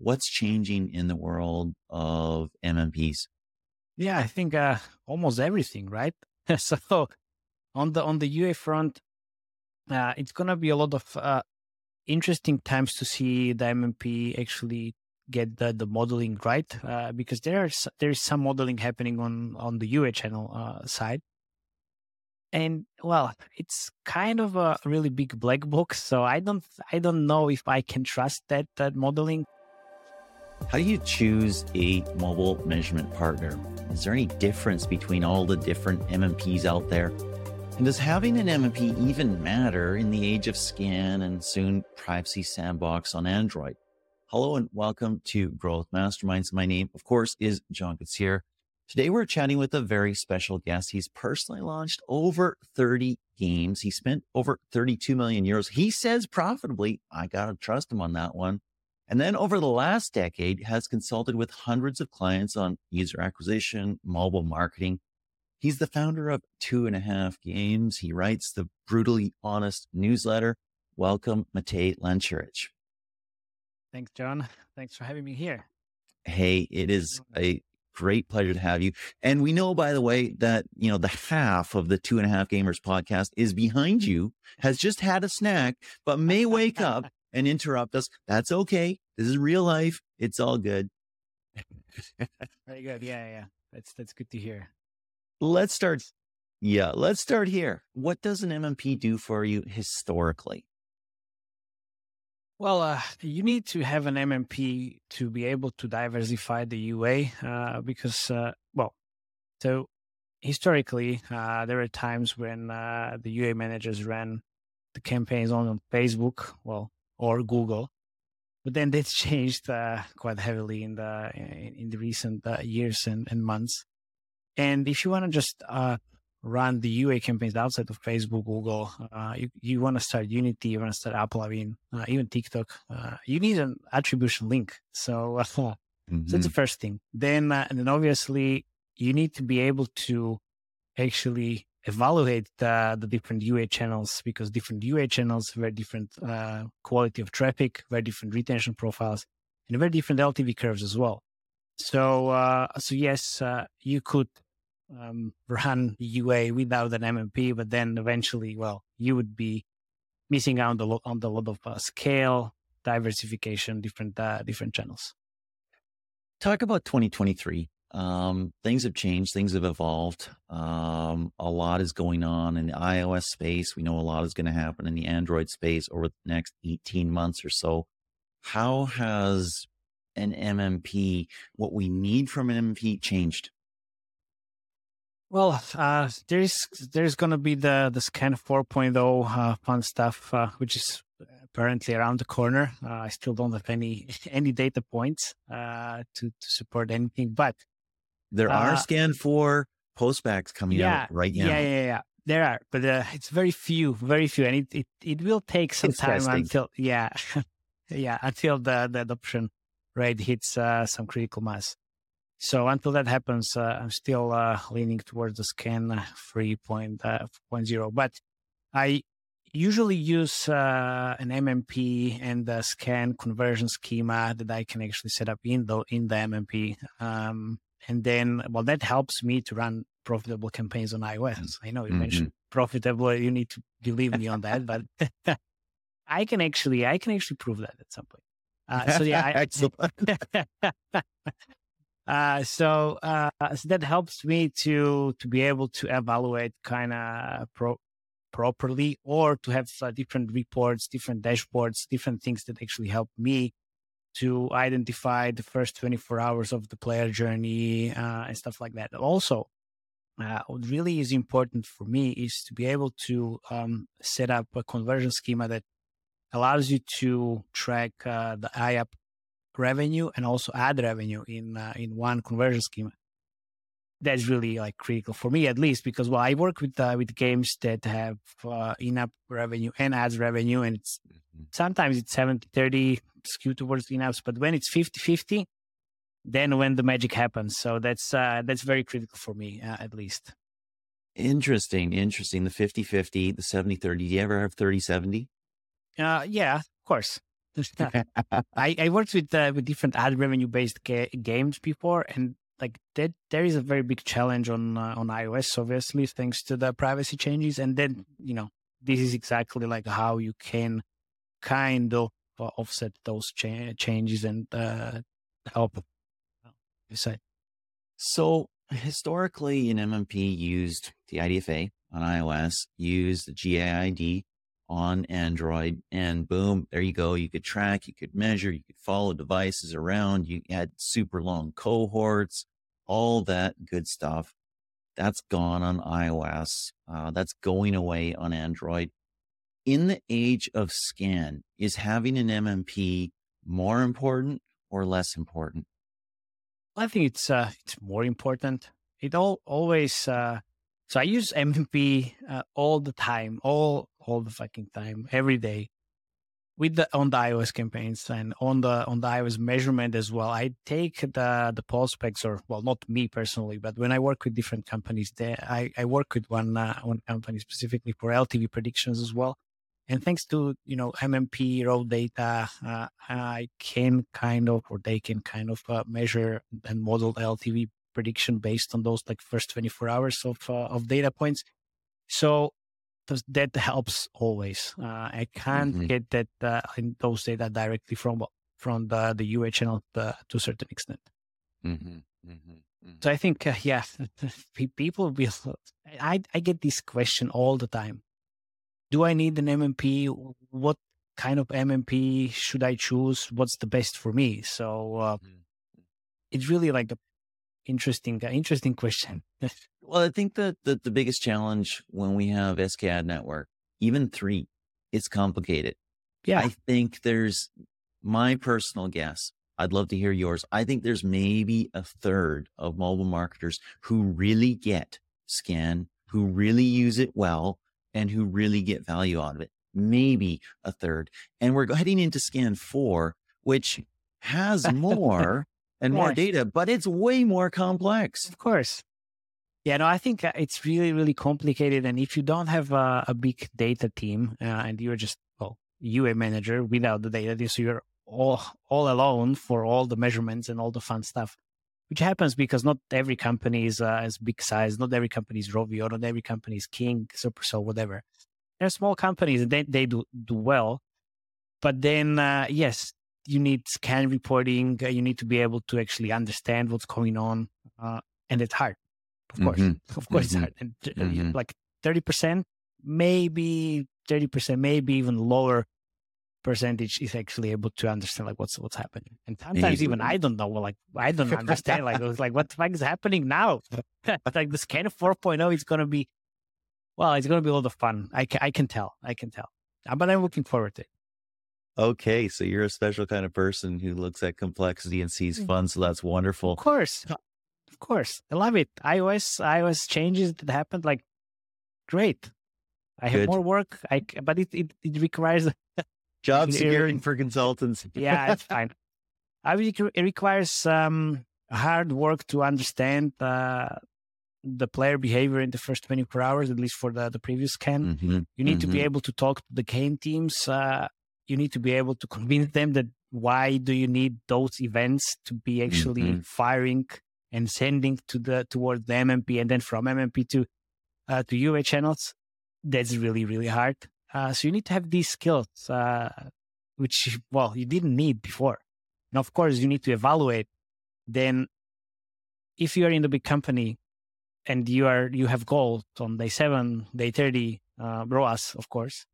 what's changing in the world of MMPs? Yeah, I think uh, almost everything, right? so on the on the UA front, uh, it's gonna be a lot of uh, interesting times to see the MMP actually get the, the modeling right uh, because there's there is some modeling happening on on the UA channel uh, side. And well, it's kind of a really big black box, so I don't I don't know if I can trust that that modeling. How do you choose a mobile measurement partner? Is there any difference between all the different MMPs out there? And does having an MMP even matter in the age of SKAN and soon privacy sandbox on Android? Hello and welcome to Growth Masterminds. My name, of course, is John Koetsier. Today we're chatting with a very special guest. He's personally launched over 30 games. He spent over 32 million euros. He says profitably. I gotta trust him on that one. And then over the last decade has consulted with hundreds of clients on user acquisition, mobile marketing, He's the founder of Two and a Half Games. He writes the brutally honest newsletter. Welcome, Matej Lančarič. Thanks, John. Thanks for having me here. Hey, it is a great pleasure to have you. And we know, by the way, that, you know, the half of the Two and a Half Gamers podcast is behind you, has just had a snack, but may wake up and interrupt us. That's okay. This is real life. It's all good. Very good. Yeah, yeah. That's that's good to hear. Let's start. Yeah, let's start here. What does an MMP do for you historically? Well, uh, you need to have an MMP to be able to diversify the UA uh, because, uh, well, so historically, uh, there were times when uh, the UA managers ran the campaigns on Facebook, well, or Google, but then that's changed uh, quite heavily in the in, in the recent years and, and months. And if you want to just uh, run the UA campaigns outside of Facebook, Google, uh, you, you want to start Unity, you want to start AppLovin, uh, even TikTok, uh, you need an attribution link. So, mm-hmm. so that's the first thing. Then, uh, and then obviously you need to be able to actually evaluate the, the different UA channels because different UA channels, very different uh, quality of traffic, very different retention profiles, and very different LTV curves as well. So, uh, so yes, uh, you could um, run UA without an MMP, but then eventually, well, you would be missing out on the, on the lot of uh, scale, diversification, different uh, different channels. Talk about 2023. Um, things have changed, things have evolved. Um, a lot is going on in the iOS space. We know a lot is going to happen in the Android space over the next 18 months or so. How has an MMP, what we need from an MMP changed? Well, uh, there's there's going to be the the SKAN 4.0 uh, fun stuff, uh, which is apparently around the corner. Uh, I still don't have any any data points uh, to to support anything, but there are uh, SKAN 4 postbacks coming yeah, out right now. Yeah, yeah, yeah. There are, but it's very few, very few, and it it, it will take some it's time testing. until yeah, yeah, until the the adoption rate hits some critical mass. So until that happens, uh, I'm still uh, leaning towards the SKAN 3.0. Uh, but I usually use uh, an MMP and the SKAN conversion schema that I can actually set up in the in the MMP. Um, and then, well, that helps me to run profitable campaigns on iOS. I know you mm-hmm. mentioned profitable. You need to believe me on that, but I can actually I can actually prove that at some point. Uh, so yeah, I, Uh, so, uh, so that helps me to to be able to evaluate kind of pro- properly, or to have uh, different reports, different dashboards, different things that actually help me to identify the first 24 hours of the player journey uh, and stuff like that. Also, uh, what really is important for me is to be able to um, set up a conversion schema that allows you to track uh, the IAP revenue and also ad revenue in uh, in one conversion schema. That's really like critical for me, at least, because well, I work with uh, with games that have uh, in-app revenue and ads revenue, and it's mm-hmm. sometimes it's 70-30 skewed towards in-apps, but when it's 50-50, then when the magic happens. So that's uh, that's very critical for me, uh, at least. Interesting, interesting. The 50-50, the 70-30. Do you ever have 30-70? Uh, yeah, of course. I, I worked with uh, with different ad revenue based ga- games before, and like that, there is a very big challenge on uh, on iOS, obviously, thanks to the privacy changes. And then you know, this is exactly like how you can kind of offset those cha- changes and uh, help. You say. So historically, an MMP used the IDFA on iOS, used the GAID on Android, and boom, there you go. You could track, you could measure, you could follow devices around. You had super long cohorts, all that good stuff. That's gone on iOS. Uh, that's going away on Android. In the age of SKAN, is having an MMP more important or less important? I think it's uh, it's more important. It all always uh, so I use MMP uh, all the time, all all the fucking time, every day, with the on the iOS campaigns and on the on the iOS measurement as well. I take the the postbacks, or well, not me personally, but when I work with different companies, there I, I work with one uh, one company specifically for LTV predictions as well. And thanks to you know MMP raw data, uh, I can kind of, or they can kind of uh, measure and model LTV prediction based on those like first 24 hours of uh, of data points. So that helps always. Uh, I can't mm-hmm. get that uh, in those data directly from from the the UA channel uh, to a certain extent. Mm-hmm. Mm-hmm. So I think uh, yeah, people will. I I get this question all the time. Do I need an MMP? What kind of MMP should I choose? What's the best for me? So uh, mm-hmm. it's really like a interesting, uh, interesting question. well, I think that the, the biggest challenge when we have SKAd network, even three, it's complicated. Yeah. I think there's my personal guess. I'd love to hear yours. I think there's maybe a third of mobile marketers who really get SKAN, who really use it well, and who really get value out of it. Maybe a third. And we're heading into SKAN four, which has more and more data, but it's way more complex. Of course. Yeah, no, I think uh, it's really, really complicated. And if you don't have a, a big data team uh, and you're just, well, a manager without the data, so you're all, all alone for all the measurements and all the fun stuff, which happens because not every company is uh, as big size. Not every company is Rovio. Not every company is King, Supercell, whatever. They're small companies and they, they do, do well. But then, uh, yes, you need SKAN reporting. Uh, you need to be able to actually understand what's going on, uh, and it's hard. Of course, mm-hmm. of course, mm-hmm. it's hard. And uh, mm-hmm. like thirty percent, maybe thirty percent, maybe even lower percentage is actually able to understand like what's what's happening. And sometimes even I don't know. Like I don't understand. like it was like what the fuck is happening now? But like the SKAN 4.0 is gonna be, well, it's gonna be a lot of fun. I can, I can tell. I can tell. Uh, but I'm looking forward to it. Okay, so you're a special kind of person who looks at complexity and sees mm. fun. So that's wonderful. Of course, of course, I love it. iOS, iOS changes that happened, like great. I have more work. I but it it, it requires job securing for consultants. yeah, it's fine. I mean, it requires um, hard work to understand uh, the player behavior in the first 24 hours, at least for the, the previous SKAN. Mm-hmm. You need mm-hmm. to be mm-hmm. able to talk to the game teams. Uh, you need to be able to convince them that why do you need those events to be actually mm-hmm. firing and sending to the towards the MMP and then from MMP to uh, to UA channels. That's really really hard. Uh, so you need to have these skills, uh, which well you didn't need before. And of course you need to evaluate. Then, if you are in the big company and you are you have goals on day seven, day thirty, uh, ROAS, of course,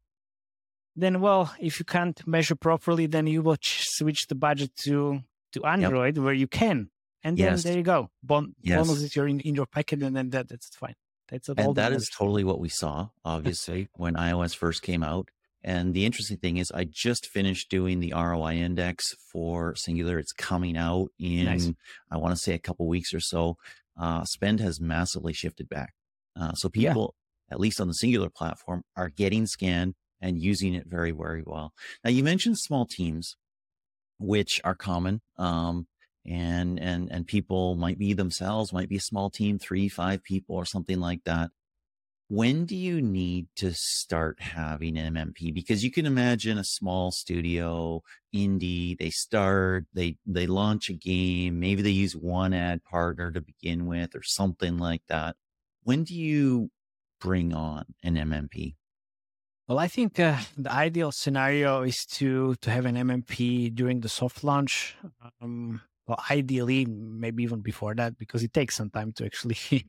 then well, if you can't measure properly, then you will ch- switch the budget to to Android yep. where you can, and then yes. there you go. Bon- yes. Bonus is your in, in your packet, and then that that's fine. That's and that is totally what we saw, obviously, when iOS first came out. And the interesting thing is, I just finished doing the ROI index for Singular. It's coming out in, nice. I want to say, a couple weeks or so. Uh, spend has massively shifted back. Uh, so people, yeah. at least on the Singular platform, are getting scanned and using it very, very well. Now you mentioned small teams, which are common. Um, and, and, and people might be themselves, might be a small team, three, five people or something like that. when do you need to start having an MMP? Because you can imagine a small studio, indie, they start, they they launch a game, maybe they use one ad partner to begin with or something like that. When do you bring on an MMP? Well, I think uh, the ideal scenario is to to have an MMP during the soft launch. Um, well, ideally, maybe even before that, because it takes some time to actually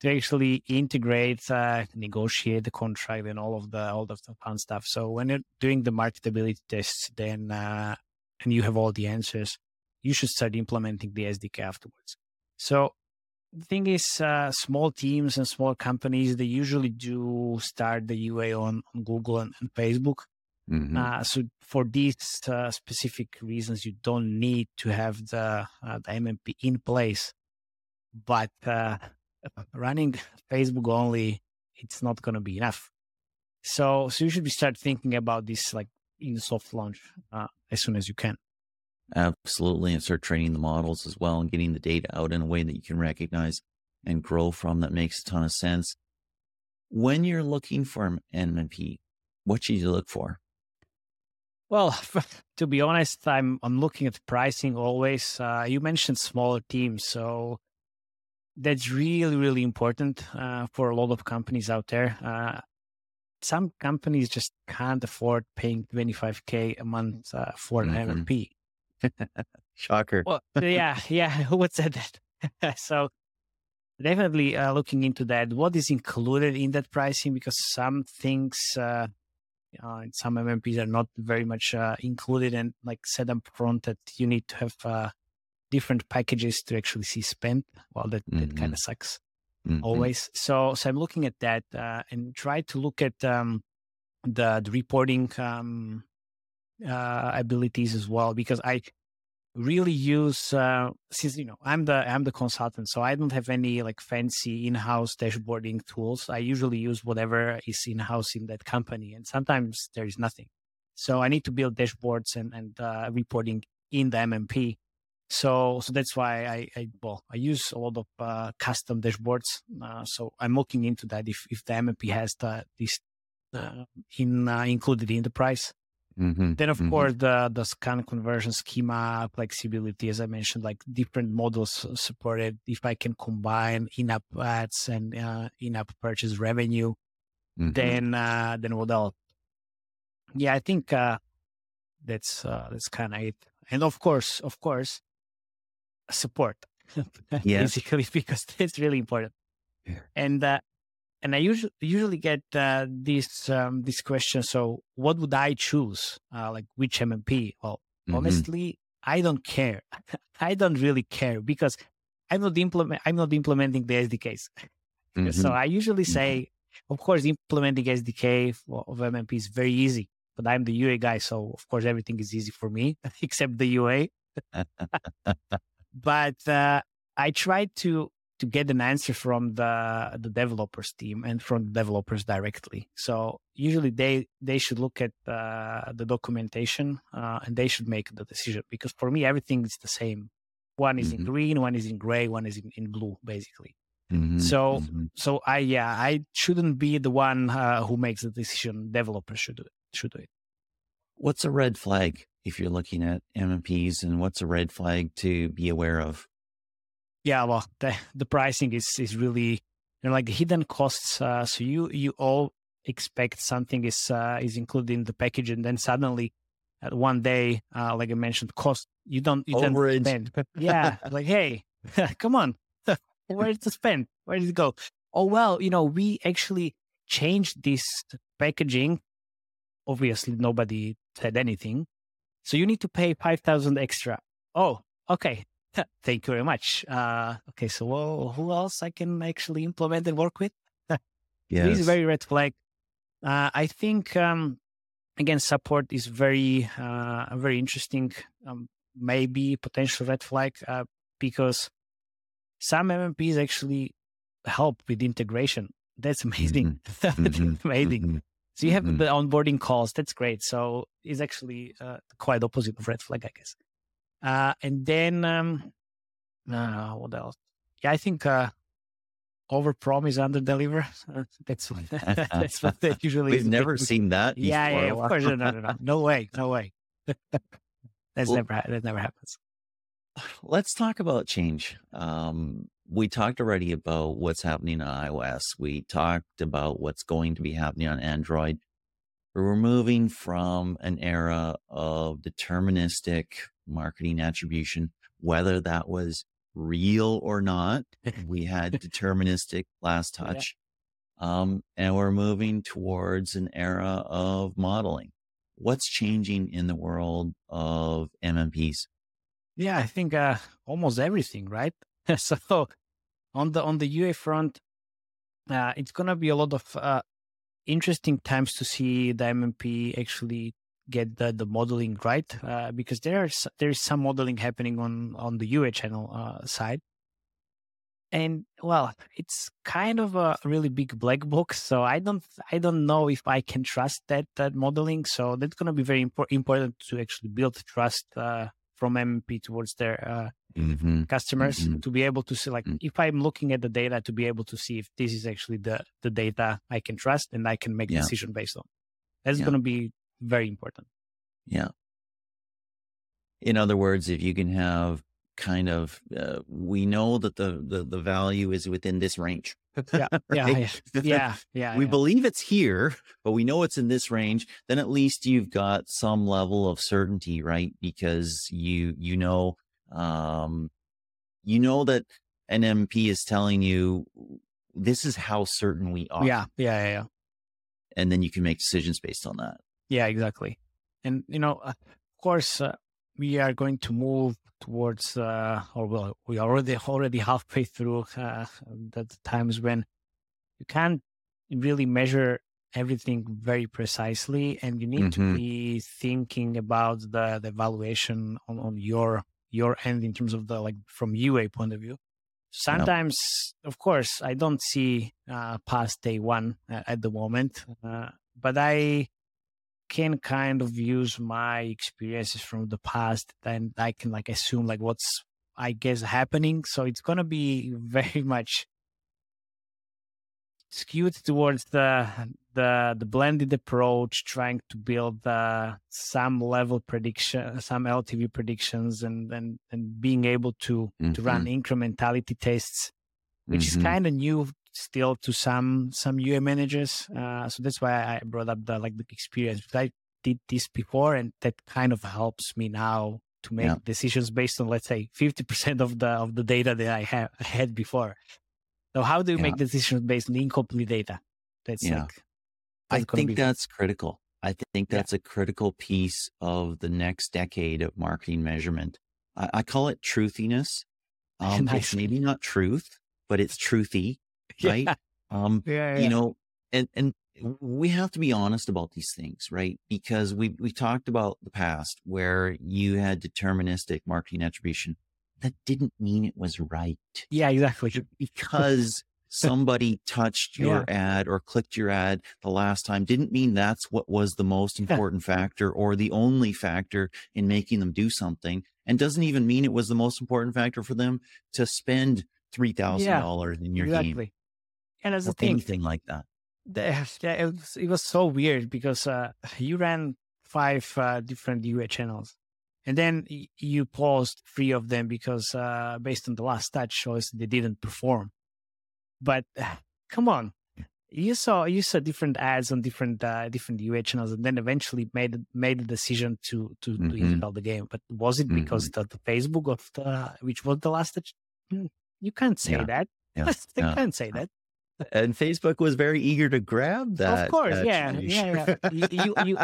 to actually integrate, uh, negotiate the contract, and all of the all of the fun stuff. So when you're doing the marketability tests, then uh, and you have all the answers, you should start implementing the SDK afterwards. So the thing is, uh, small teams and small companies they usually do start the UA on, on Google and, and Facebook. Mm-hmm. Uh, so for these uh, specific reasons, you don't need to have the, uh, the MMP in place. But uh, running Facebook only, it's not going to be enough. So, so you should be start thinking about this like in soft launch uh, as soon as you can. Absolutely, and start training the models as well and getting the data out in a way that you can recognize and grow from. That makes a ton of sense. When you're looking for an MMP, what should you look for? Well, to be honest, I'm I'm looking at pricing always. Uh, you mentioned smaller teams, so that's really really important uh, for a lot of companies out there. Uh, some companies just can't afford paying 25k a month uh, for an mm-hmm. MMP. Shocker. Well, yeah, yeah. Who would say that? so definitely uh, looking into that. What is included in that pricing? Because some things uh, uh, some MMPs are not very much uh, included and like set up front that you need to have uh, different packages to actually see spent. Well, that, mm-hmm. that kind of sucks mm-hmm. always. So, so I'm looking at that uh, and try to look at um, the, the reporting um, uh, abilities as well because I really use uh, since you know I'm the I'm the consultant, so I don't have any like fancy in-house dashboarding tools. I usually use whatever is in-house in that company, and sometimes there is nothing. So I need to build dashboards and and uh, reporting in the MMP. So so that's why I, I well I use a lot of uh, custom dashboards. Uh, so I'm looking into that if if the MMP has the this uh, in uh, included in the price. Mm-hmm. Then, of mm-hmm. course, the the SKAN conversion schema flexibility, as I mentioned, like different models supported. If I can combine in-app ads and uh, in-app purchase revenue, mm-hmm. then uh, then what else? Yeah, I think uh, that's uh, that's kind of it. And of course, of course, support. yeah. basically, because it's really important. Yeah. And uh, and I usually usually get uh, this um, this question. So, what would I choose? Uh, like which MMP? Well, mm-hmm. honestly, I don't care. I don't really care because I'm not implement. I'm not implementing the SDKs. Mm-hmm. So I usually mm-hmm. say, of course, implementing SDK of MMP is very easy. But I'm the UA guy, so of course everything is easy for me except the UA. but uh, I try to to get an answer from the the developers team and from the developers directly. So usually they they should look at uh, the documentation uh, and they should make the decision because for me everything is the same. One is mm-hmm. in green, one is in gray, one is in, in blue, basically. Mm-hmm. So mm-hmm. so I yeah I shouldn't be the one uh, who makes the decision. Developers should do it. Should do it. What's a red flag if you're looking at MMPs, and what's a red flag to be aware of? Yeah, well, the, the pricing is is really you know, like hidden costs. Uh, so you you all expect something is uh, is included in the package, and then suddenly, at one day, uh, like I mentioned, cost you don't you don't spend. Yeah, like hey, come on, where did it spend? Where did it go? Oh well, you know, we actually changed this packaging. Obviously, nobody said anything, so you need to pay five thousand extra. Oh, okay, Thank you very much. Uh, okay, so well, who else I can actually implement and work with? yeah, this is very red flag. Uh, I think um, again, support is very uh, very interesting. Um, maybe potential red flag uh, because some MMPs actually help with integration. That's amazing. Mm-hmm. mm-hmm. amazing. Mm-hmm. So you have mm-hmm. the onboarding calls. That's great. So it's actually uh, quite opposite of red flag, I guess. Uh, and then, um, uh, what else? Yeah, I think uh, over promise under deliver. That's what that's what they usually. We've never seen that. Yeah, yeah, of course, no, no, no, no way, no way. that's well, never that never happens. Let's talk about change. Um, we talked already about what's happening on iOS. We talked about what's going to be happening on Android. We're moving from an era of deterministic marketing attribution, whether that was real or not. we had deterministic last touch. Yeah. Um, and we're moving towards an era of modeling. What's changing in the world of MMPs? Yeah, I think uh, almost everything, right? so on the on the UA front, uh, it's gonna be a lot of uh, interesting times to see the MMP actually get the, the modeling right uh, because there's there is some modeling happening on on the UA channel uh, side. And well, it's kind of a really big black box, so I don't I don't know if I can trust that that modeling. So that's going to be very impor- important to actually build trust uh, from MMP towards their uh, mm-hmm. customers mm-hmm. to be able to see like mm-hmm. if I'm looking at the data to be able to see if this is actually the the data I can trust and I can make yeah. decision based on. That's yeah. going to be very important. Yeah. In other words, if you can have kind of, uh, we know that the, the, the value is within this range. yeah, yeah, yeah, yeah, yeah. We yeah. believe it's here, but we know it's in this range. Then at least you've got some level of certainty, right? Because you you know, um, you know that an MP is telling you this is how certain we are. Yeah, yeah, yeah. yeah. And then you can make decisions based on that. Yeah, exactly. And, you know, uh, of course, uh, we are going to move towards, uh, or well, we are already, already halfway through uh, the times when you can't really measure everything very precisely and you need mm-hmm. to be thinking about the, the evaluation on, on your your end in terms of the like from UA point of view. Sometimes, yep. of course, I don't see uh, past day one uh, at the moment, uh, but I can kind of use my experiences from the past and I can like assume like what's I guess happening. So it's gonna be very much skewed towards the the the blended approach, trying to build uh, some level prediction, some LTV predictions, and and and being able to mm-hmm. to run mm-hmm. incrementality tests, which mm-hmm. is kind of new still to some some UA managers. Uh, so that's why I brought up the like the experience. I did this before, and that kind of helps me now to make yeah. decisions based on let's say fifty percent of the of the data that I have had before. So how do you yeah. make decisions based on incomplete data? That's yeah. like that's I think be... that's critical. I think that's a critical piece of the next decade of marketing measurement. I, I call it truthiness. Um, nice. It's maybe not truth, but it's truthy right? Yeah. Um, yeah, yeah. you know, and, and we have to be honest about these things, right? Because we, we talked about the past where you had deterministic marketing attribution. That didn't mean it was right. Yeah, exactly. Because somebody touched your yeah. ad or clicked your ad the last time didn't mean that's what was the most important factor or the only factor in making them do something and doesn't even mean it was the most important factor for them to spend $3,000 yeah, in your exactly. game. And as a thing, anything like that. The, yeah, it was, it was so weird because uh, you ran five uh, different UA channels, and then you paused three of them because uh, based on the last touch shows they didn't perform. But come on, you saw you saw different ads on different uh, different UA channels, and then eventually made made a decision to to, mm-hmm. to install the game. But was it because mm-hmm. the, the, Facebook of the which was the last touch? Hmm, you can't say yeah. that. Yeah. Yeah. can't say that and Facebook was very eager to grab that. Of course, yeah, yeah, yeah. you, you,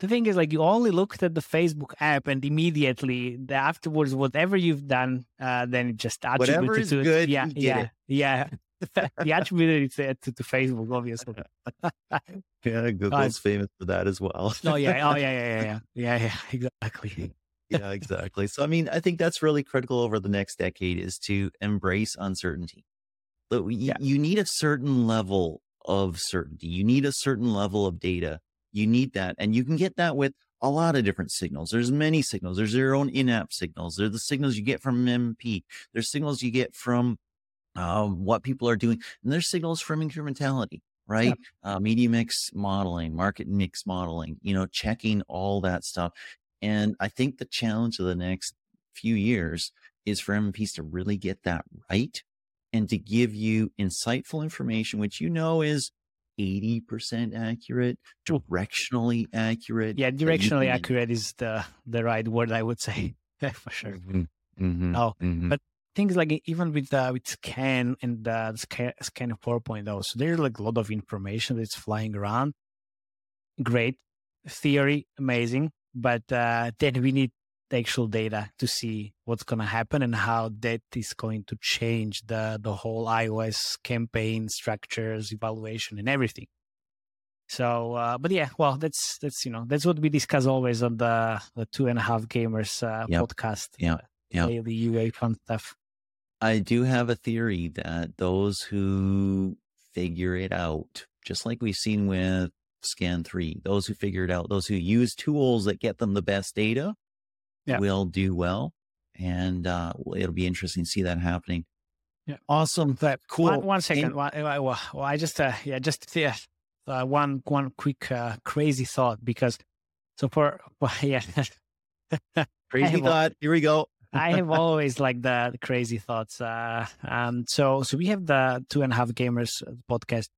the thing is, like, you only looked at the Facebook app, and immediately afterwards, whatever you've done, uh, then it just attributed whatever is to good. Yeah, yeah, it. yeah. the attributed it to, to Facebook, obviously. yeah, Google's uh, famous for that as well. oh yeah, oh yeah, yeah, yeah, yeah, yeah, exactly. yeah, exactly. So, I mean, I think that's really critical over the next decade is to embrace uncertainty you, yeah. you need a certain level of certainty. You need a certain level of data. You need that. And you can get that with a lot of different signals. There's many signals. There's your own in-app signals. There's the signals you get from MP. There's signals you get from um, what people are doing, and there's signals from incrementality, right? Yeah. Uh, media mix modeling, market mix modeling, you know, checking all that stuff. And I think the challenge of the next few years is for MMPs to really get that right and to give you insightful information, which you know is 80% accurate, directionally accurate. Yeah, directionally accurate is the, the right word, I would say, for sure. Mm-hmm. Mm-hmm. Oh, mm-hmm. but things like even with uh, with SKAN and uh, SKAN, SKAN 4.0 so there's like a lot of information that's flying around great theory amazing but uh, then we need the actual data to see what's going to happen and how that is going to change the the whole iOS campaign structures, evaluation, and everything. So, uh, but yeah, well, that's that's you know that's what we discuss always on the the two and a half gamers uh, yep. podcast. Yeah, yeah, daily UA fun stuff. I do have a theory that those who figure it out, just like we've seen with SKAN three, those who figure it out, those who use tools that get them the best data, yeah. will do well. And uh, it'll be interesting to see that happening. Yeah. Awesome. That cool. One, one second. And, well, well, I just, uh, yeah, just yeah, uh, one, one quick, uh, crazy thought because so for, well, yeah. crazy thought. Here we go. I have always like the, the, crazy thoughts. Uh, um, so, so we have the two and a half gamers podcast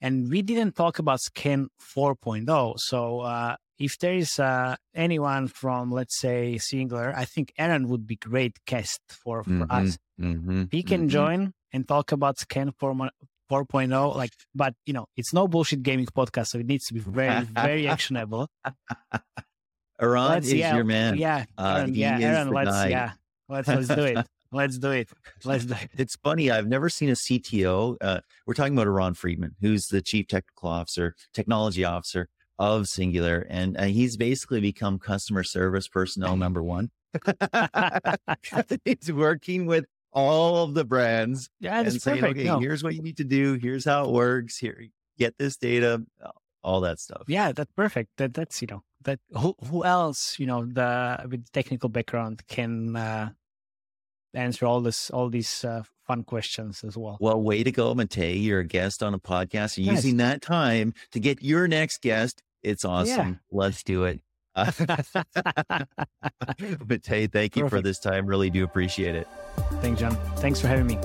and we didn't talk about SKAN 4.0. So, uh, if there is uh, anyone from, let's say, Singular, I think Eran would be great guest for, for mm-hmm, us. Mm-hmm, he can mm-hmm. join and talk about SKAN 4.0. Like, but you know, it's no bullshit gaming podcast, so it needs to be very, very actionable. Eran let's, is yeah, your man. Yeah, Eran, uh, yeah, Eran. Let's guy. yeah, let's let's do it. Let's do it. Let's do it. It's funny. I've never seen a CTO. Uh, we're talking about Eran Friedman, who's the chief technical officer, technology officer of Singular, and uh, he's basically become customer service personnel number one. he's working with all of the brands yeah, and saying, perfect. okay, no. here's what you need to do. Here's how it works. Here, get this data, all that stuff. Yeah, that's perfect. That that's you know that who who else you know the with technical background can uh, answer all this all these uh, fun questions as well. Well, way to go, Matej. You're a guest on a podcast and using that time to get your next guest it's awesome. Yeah. Let's do it. but hey, thank you Perfect. for this time. Really do appreciate it. Thanks, John. Thanks for having me.